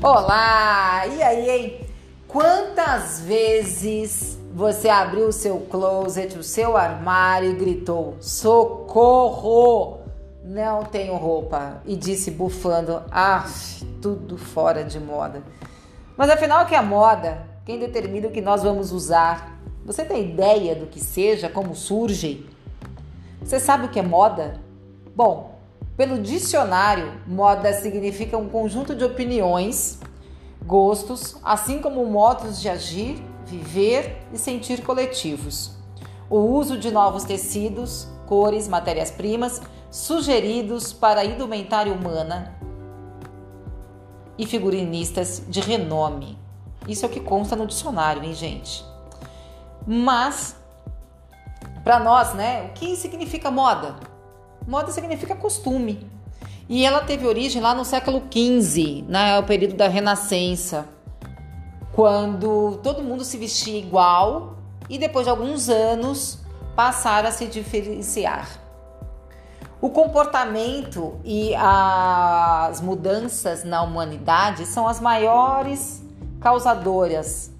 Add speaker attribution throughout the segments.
Speaker 1: Olá! E aí, hein? Quantas vezes você abriu o seu closet, o seu armário e gritou: Socorro! Não tenho roupa. E disse bufando: Ah, tudo fora de moda. Mas afinal, o que é moda? Quem determina o que nós vamos usar? Você tem ideia do que seja, como surge? Você sabe o que é moda? Bom, pelo dicionário, moda significa um conjunto de opiniões, gostos, assim como modos de agir, viver e sentir coletivos. O uso de novos tecidos, cores, matérias-primas sugeridos para a indumentária humana e figurinistas de renome. Isso é o que consta no dicionário, hein, gente? Mas para nós, né, o que significa moda? Moda significa costume. E ela teve origem lá no século XV, né, o período da Renascença, quando todo mundo se vestia igual e depois de alguns anos passaram a se diferenciar. O comportamento e as mudanças na humanidade são as maiores causadoras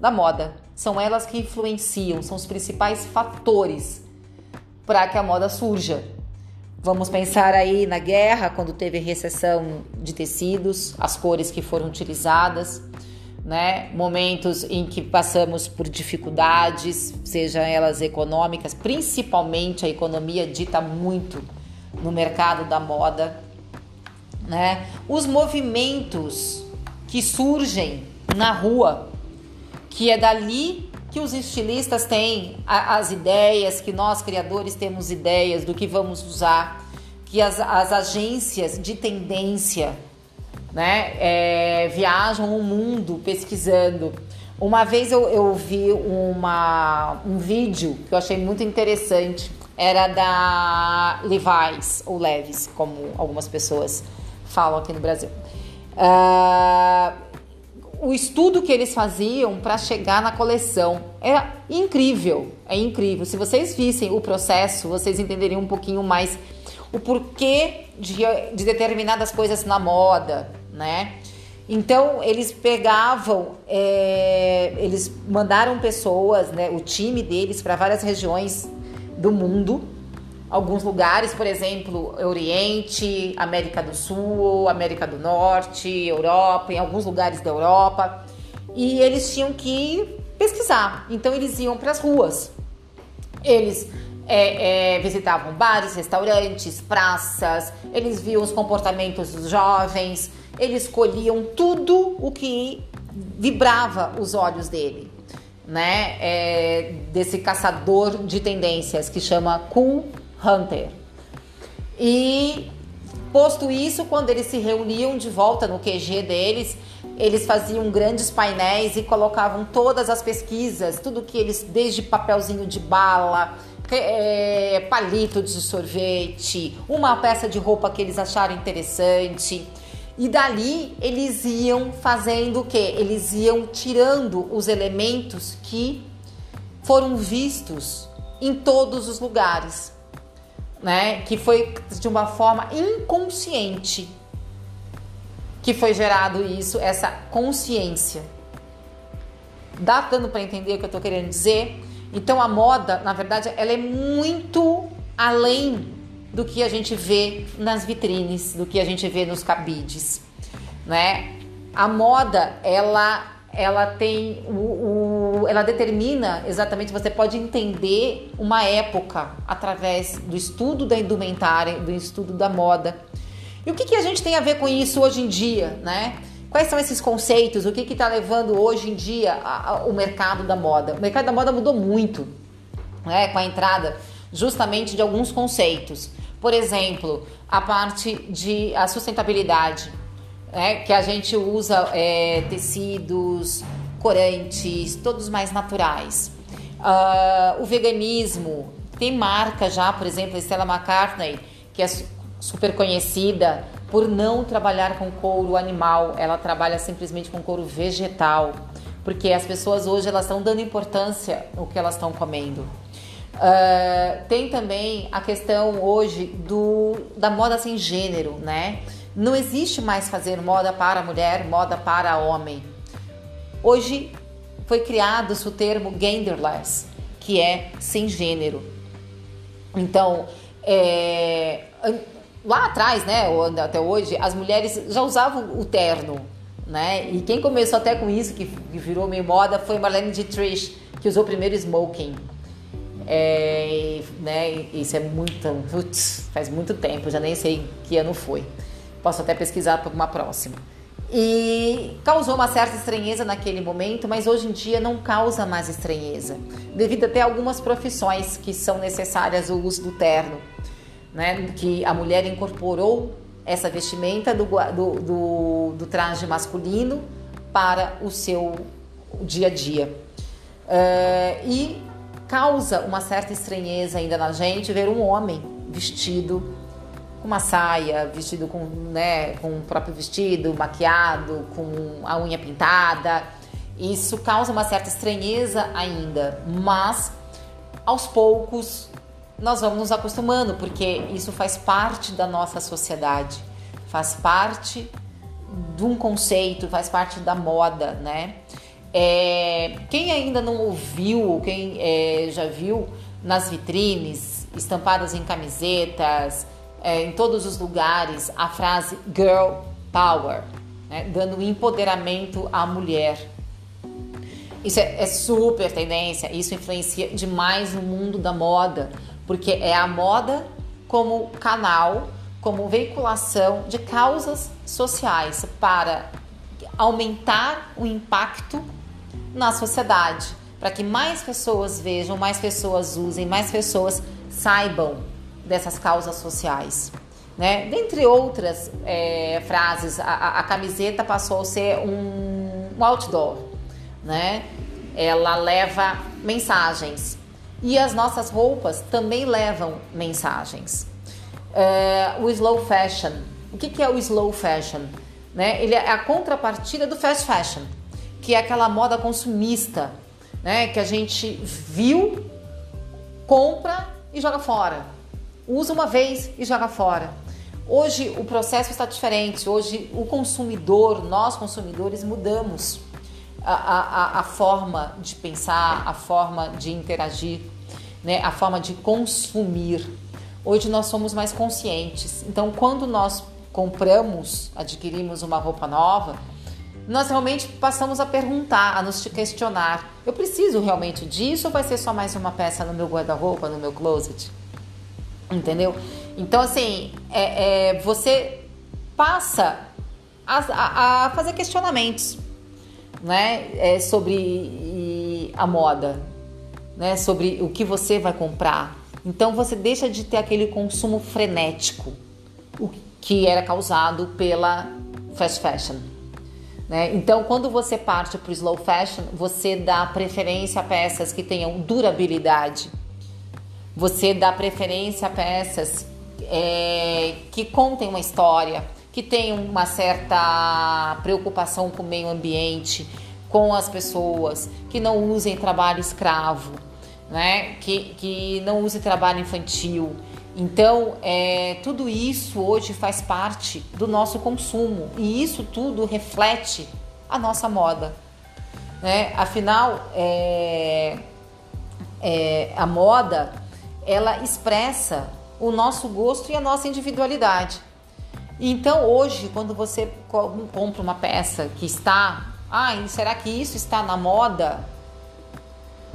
Speaker 1: da moda. São elas que influenciam, são os principais fatores para que a moda surja. Vamos pensar aí na guerra, quando teve recessão de tecidos, as cores que foram utilizadas, né? Momentos em que passamos por dificuldades, sejam elas econômicas, principalmente a economia dita muito no mercado da moda, né? Os movimentos que surgem na rua, que é dali que os estilistas têm as ideias, que nós criadores temos ideias do que vamos usar, que as, as agências de tendência né, é, viajam o mundo pesquisando. Uma vez eu, eu vi uma, um vídeo que eu achei muito interessante, era da Levi's, ou Levis, como algumas pessoas falam aqui no Brasil. Uh, o estudo que eles faziam para chegar na coleção é incrível, é incrível. Se vocês vissem o processo, vocês entenderiam um pouquinho mais o porquê de, de determinadas coisas na moda, né? Então eles pegavam, é, eles mandaram pessoas, né, o time deles para várias regiões do mundo alguns lugares, por exemplo, Oriente, América do Sul, América do Norte, Europa, em alguns lugares da Europa, e eles tinham que pesquisar. Então eles iam para as ruas. Eles é, é, visitavam bares, restaurantes, praças, eles viam os comportamentos dos jovens, eles colhiam tudo o que vibrava os olhos dele, né? É, desse caçador de tendências que chama Cool Hunter. E posto isso, quando eles se reuniam de volta no QG deles, eles faziam grandes painéis e colocavam todas as pesquisas, tudo que eles, desde papelzinho de bala, é, palito de sorvete, uma peça de roupa que eles acharam interessante. E dali eles iam fazendo o que? Eles iam tirando os elementos que foram vistos em todos os lugares né? Que foi de uma forma inconsciente que foi gerado isso, essa consciência. Dá dando para entender o que eu estou querendo dizer? Então a moda, na verdade, ela é muito além do que a gente vê nas vitrines, do que a gente vê nos cabides, né? A moda, ela ela tem o, o, ela determina exatamente você pode entender uma época através do estudo da indumentária do estudo da moda. E o que, que a gente tem a ver com isso hoje em dia né? Quais são esses conceitos? O que está levando hoje em dia a, a, o mercado da moda? O mercado da moda mudou muito né? Com a entrada justamente de alguns conceitos. Por exemplo a parte de a sustentabilidade né, que a gente usa é, tecidos, corantes, todos mais naturais. Uh, o veganismo tem marca já, por exemplo, a Stella McCartney, que é super conhecida por não trabalhar com couro animal, ela trabalha simplesmente com couro vegetal, porque as pessoas hoje elas estão dando importância no que elas estão comendo. Uh, tem também a questão hoje do, da moda sem gênero, né? Não existe mais fazer moda para mulher, moda para homem. Hoje foi criado o termo genderless, que é sem gênero. Então, é, lá atrás, né, até hoje, as mulheres já usavam o terno, né? E quem começou até com isso, que, que virou meio moda, foi Marlene Dietrich, que usou primeiro smoking. É, né, isso é muito. Putz, faz muito tempo, já nem sei que ano foi. Posso até pesquisar para uma próxima. E causou uma certa estranheza naquele momento, mas hoje em dia não causa mais estranheza, devido até algumas profissões que são necessárias o uso do terno, né? Que a mulher incorporou essa vestimenta do, do, do, do traje masculino para o seu dia a dia. Uh, e causa uma certa estranheza ainda na gente ver um homem vestido com uma saia, vestido com, né, com o próprio vestido, maquiado, com a unha pintada. Isso causa uma certa estranheza ainda, mas aos poucos nós vamos nos acostumando, porque isso faz parte da nossa sociedade, faz parte de um conceito, faz parte da moda, né? É, quem ainda não ouviu, quem é, já viu nas vitrines, estampadas em camisetas, é, em todos os lugares, a frase Girl Power, né, dando empoderamento à mulher. Isso é, é super tendência, isso influencia demais no mundo da moda, porque é a moda como canal, como veiculação de causas sociais para aumentar o impacto na sociedade, para que mais pessoas vejam, mais pessoas usem, mais pessoas saibam dessas causas sociais. Né? Dentre outras é, frases, a, a, camiseta passou a ser um, um outdoor, né? Ela leva mensagens e as nossas roupas também levam mensagens. É, o slow fashion, o que, que é o slow fashion? Né? Ele é a contrapartida do fast fashion que é aquela moda consumista, né? Que a gente viu, compra e joga fora. Usa uma vez e joga fora. Hoje o processo está diferente. Hoje o consumidor, nós consumidores, mudamos a, a, a forma de pensar, a forma de interagir, né? a forma de consumir. Hoje nós somos mais conscientes. Então, quando nós compramos, adquirimos uma roupa nova, nós realmente passamos a perguntar, a nos questionar: eu preciso realmente disso ou vai ser só mais uma peça no meu guarda-roupa, no meu closet? Entendeu? Então, assim, é, é, você passa a, a, a, fazer questionamentos né, é, sobre a moda, né, sobre o que você vai comprar. Então, você deixa de ter aquele consumo frenético, que era causado pela fast fashion. Né? Então, quando você parte para o slow fashion, você dá preferência a peças que tenham durabilidade. Você dá preferência a peças é, que contem uma história, que tenham uma certa preocupação com o meio ambiente, com as pessoas, que não usem trabalho escravo, né? que, que não usem trabalho infantil. Então, é, tudo isso hoje faz parte do nosso consumo e isso tudo reflete a nossa moda. Né? Afinal, é, é, a moda ela expressa o nosso gosto e a nossa individualidade. Então, hoje, quando você compra uma peça que está, ah, será que isso está na moda?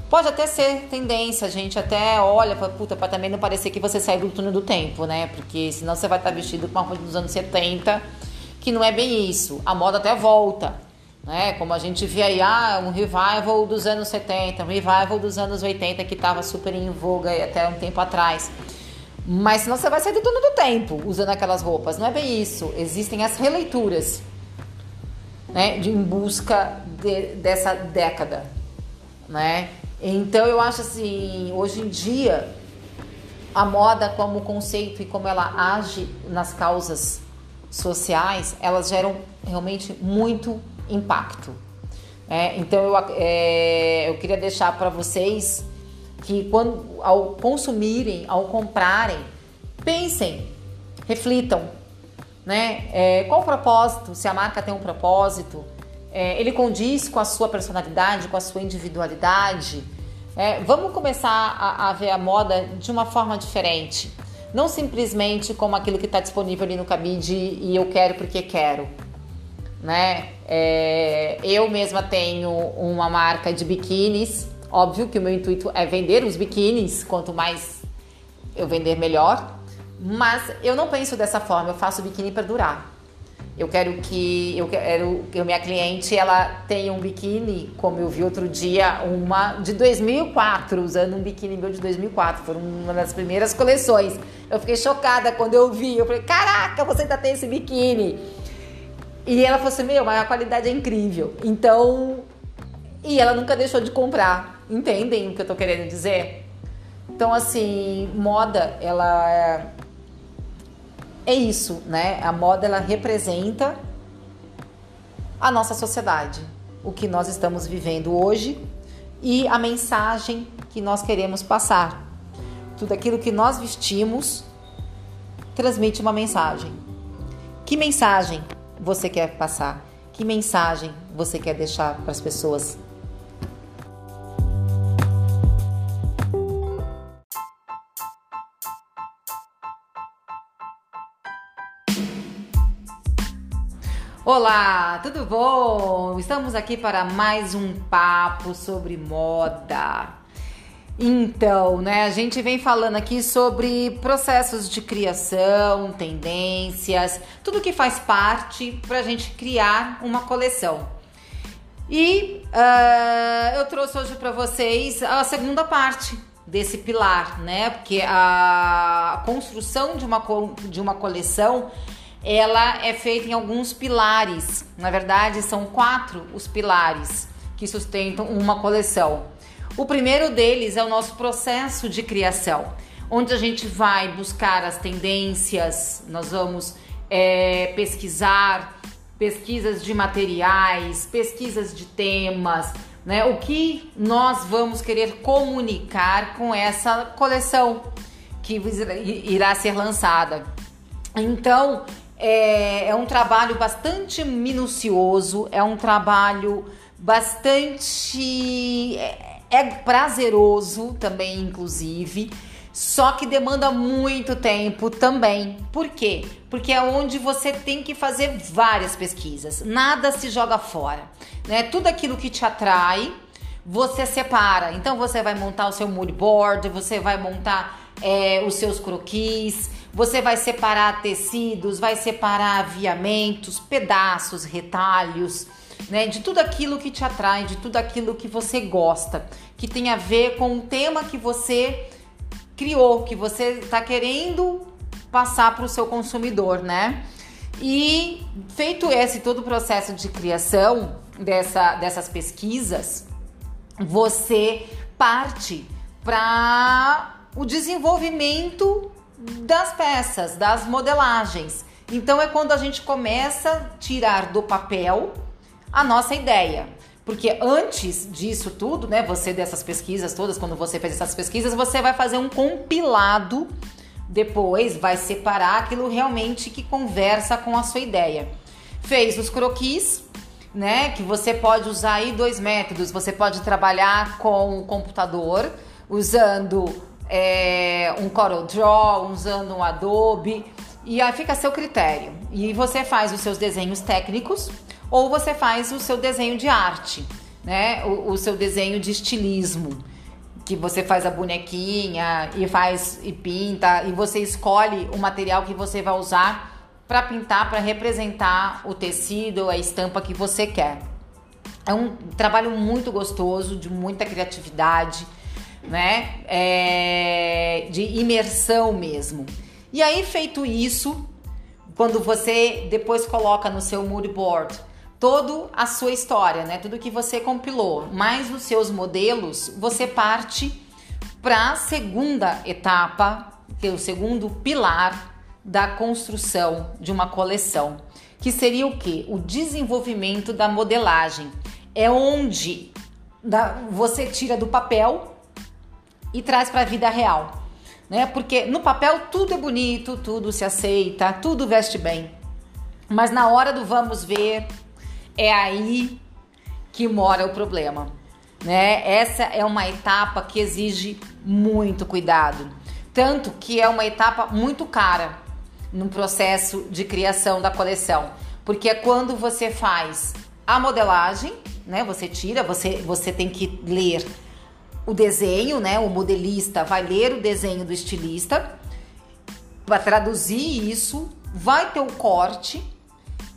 Speaker 1: Pode até ser tendência, gente até olha para puta, para também não parecer que você sai do túnel do tempo, né? Porque senão você vai estar vestido com uma roupa dos anos 70, que não é bem isso. A moda até volta, né? Como a gente vê aí, ah, um revival dos anos 70, um revival dos anos 80 que estava super em voga até um tempo atrás. Mas senão você vai sair do túnel do tempo usando aquelas roupas. Não é bem isso. Existem as releituras, né? De, em busca de, dessa década, né? Então eu acho assim, hoje em dia a moda como conceito e como ela age nas causas sociais, elas geram realmente muito impacto. É, então eu, é, eu queria deixar para vocês que quando ao consumirem, ao comprarem, pensem, reflitam, né? É, qual o propósito? Se a marca tem um propósito, é, ele condiz com a sua personalidade, com a sua individualidade. É, vamos começar a, a, ver a moda de uma forma diferente, não simplesmente como aquilo que está disponível ali no cabide e eu quero porque quero, né? É, eu mesma tenho uma marca de biquínis Óbvio que o meu intuito é vender os biquínis, quanto mais eu vender, melhor. Mas eu não penso dessa forma, eu faço biquíni para durar. Eu quero que eu quero que minha cliente ela tenha um biquíni, como eu vi outro dia, uma de 2004, usando um biquíni meu de 2004, foi uma das primeiras coleções. Eu fiquei chocada quando eu vi, eu falei: "Caraca, você ainda tem esse biquíni?" E ela falou assim: "Meu, mas a qualidade é incrível". Então, e ela nunca deixou de comprar. Entendem o que eu tô querendo dizer? Então, assim, moda, ela é, é isso, né? A moda, ela representa a nossa sociedade, o que nós estamos vivendo hoje e a mensagem que nós queremos passar. Tudo aquilo que nós vestimos transmite uma mensagem. Que mensagem você quer passar? Que mensagem você quer deixar para as pessoas? Olá, tudo bom? Estamos aqui para mais um papo sobre moda. Então, né, a gente vem falando aqui sobre processos de criação, tendências, tudo que faz parte para a gente criar uma coleção. E uh, eu trouxe hoje para vocês a segunda parte desse pilar, né? Porque a construção de uma, de uma coleção ela é feita em alguns pilares. Na verdade, são quatro os pilares que sustentam uma coleção. O primeiro deles é o nosso processo de criação, onde a gente vai buscar as tendências, nós vamos é, pesquisar pesquisas de materiais, pesquisas de temas, né? O que nós vamos querer comunicar com essa coleção que irá ser lançada. Então, é, é um trabalho bastante minucioso, é um trabalho bastante. É, é prazeroso também, inclusive. Só que demanda muito tempo também. Por quê? Porque é onde você tem que fazer várias pesquisas. Nada se joga fora, né? Tudo aquilo que te atrai, você separa. Então você vai montar o seu mood board, você vai montar é, os seus croquis, você vai separar tecidos, vai separar aviamentos, pedaços, retalhos, né? De tudo aquilo que te atrai, de tudo aquilo que você gosta, que tem a ver com o tema que você criou, que você está querendo passar para o seu consumidor, né? E feito esse todo o processo de criação dessa, dessas pesquisas, você parte para o desenvolvimento das peças, das modelagens. Então é quando a gente começa a tirar do papel a nossa ideia. Porque antes disso tudo, né, você dessas pesquisas todas, quando você fez essas pesquisas, você vai fazer um compilado depois, vai separar aquilo realmente que conversa com a sua ideia. Fez os croquis, né, que você pode usar aí dois métodos. Você pode trabalhar com o computador usando é, um Corel Draw, usando um Adobe, e aí fica a seu critério. E você faz os seus desenhos técnicos ou você faz o seu desenho de arte, né? O, o seu desenho de estilismo, que você faz a bonequinha e faz e pinta e você escolhe o material que você vai usar para pintar, para representar o tecido, a estampa que você quer. É um trabalho muito gostoso, de muita criatividade né? É, de imersão mesmo. E aí, feito isso, quando você depois coloca no seu mood board toda a sua história, né? Tudo que você compilou, mais os seus modelos, você parte para a segunda etapa, que é o segundo pilar da construção de uma coleção, que seria o que? O desenvolvimento da modelagem. É onde você tira do papel e traz para a vida real, né? Porque no papel tudo é bonito, tudo se aceita, tudo veste bem. Mas na hora do vamos ver, é aí que mora o problema, né? Essa é uma etapa que exige muito cuidado, tanto que é uma etapa muito cara no processo de criação da coleção, porque é quando você faz a modelagem, né? Você tira, você você tem que ler o desenho, né? O modelista vai ler o desenho do estilista, vai traduzir isso, vai ter o corte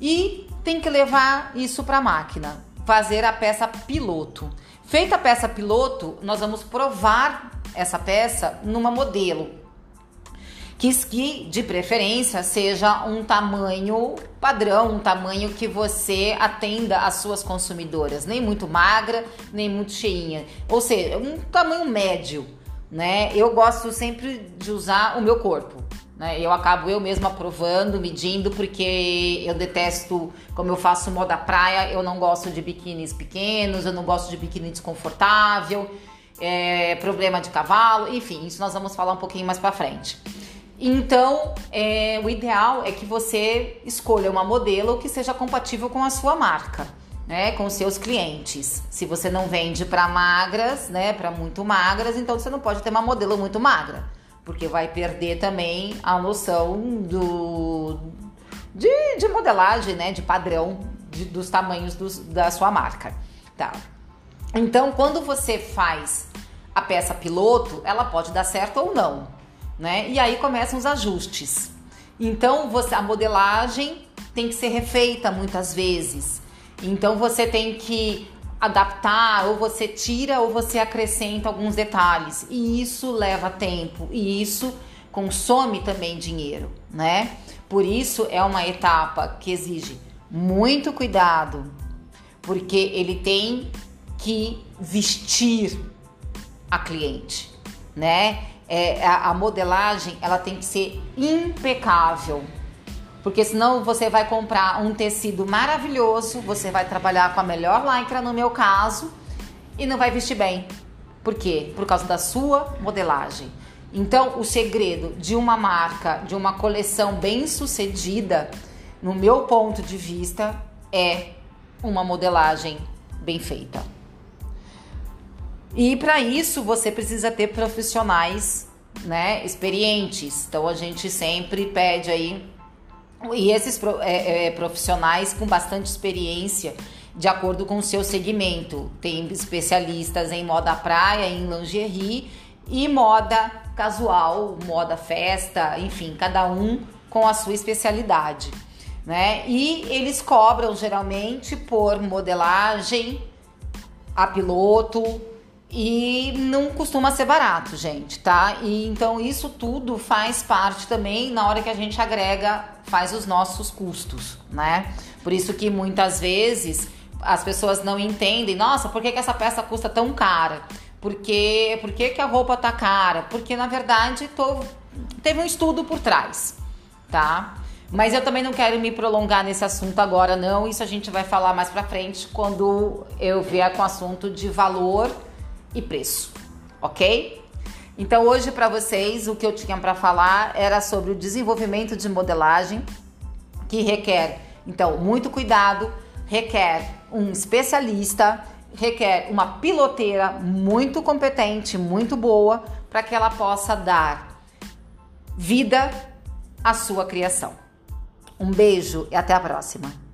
Speaker 1: e tem que levar isso para a máquina, fazer a peça piloto. Feita a peça piloto, nós vamos provar essa peça numa modelo que, de preferência seja um tamanho padrão, um tamanho que você atenda às suas consumidoras, nem muito magra, nem muito cheinha, ou seja, um tamanho médio, né? Eu gosto sempre de usar o meu corpo. Né? Eu acabo eu mesma provando, medindo, porque eu detesto, como eu faço moda praia, eu não gosto de biquínis pequenos, eu não gosto de biquíni desconfortável, é, problema de cavalo, enfim, isso nós vamos falar um pouquinho mais para frente. Então, é, o ideal é que você escolha uma modelo que seja compatível com a sua marca, né, com seus clientes. Se você não vende para magras, né, para muito magras, então você não pode ter uma modelo muito magra, porque vai perder também a noção do de, de modelagem, né, de padrão de, dos tamanhos dos, da sua marca, tá? Então, quando você faz a peça piloto, ela pode dar certo ou não né? E aí começam os ajustes. Então você, a modelagem tem que ser refeita muitas vezes. Então você tem que adaptar, ou você tira ou você acrescenta alguns detalhes. E isso leva tempo e isso consome também dinheiro, né? Por isso é uma etapa que exige muito cuidado, porque ele tem que vestir a cliente, né? é, a, a modelagem ela tem que ser impecável. Porque senão você vai comprar um tecido maravilhoso, você vai trabalhar com a melhor lycra no meu caso e não vai vestir bem. Por quê? Por causa da sua modelagem. Então, o segredo de uma marca, de uma coleção bem sucedida, no meu ponto de vista, é uma modelagem bem feita. E para isso você precisa ter profissionais, né, experientes. Então a gente sempre pede aí e esses é, é, profissionais com bastante experiência de acordo com o seu segmento. Tem especialistas em moda praia, em lingerie e moda casual, moda festa, enfim, cada um com a sua especialidade, né? E eles cobram geralmente por modelagem a piloto, e não costuma ser barato, gente, tá? E então isso tudo faz parte também na hora que a gente agrega, faz os nossos custos, né? Por isso que muitas vezes as pessoas não entendem, nossa, por que, que essa peça custa tão cara? Porque, por que, que a roupa tá cara? Porque na verdade tô, teve um estudo por trás, tá? Mas eu também não quero me prolongar nesse assunto agora, não. Isso a gente vai falar mais pra frente quando eu vier com o assunto de valor e preço, ok? Então hoje para vocês o que eu tinha para falar era sobre o desenvolvimento de modelagem que requer então muito cuidado, requer um especialista, requer uma piloteira muito competente, muito boa para que ela possa dar vida à sua criação. Um beijo e até a próxima.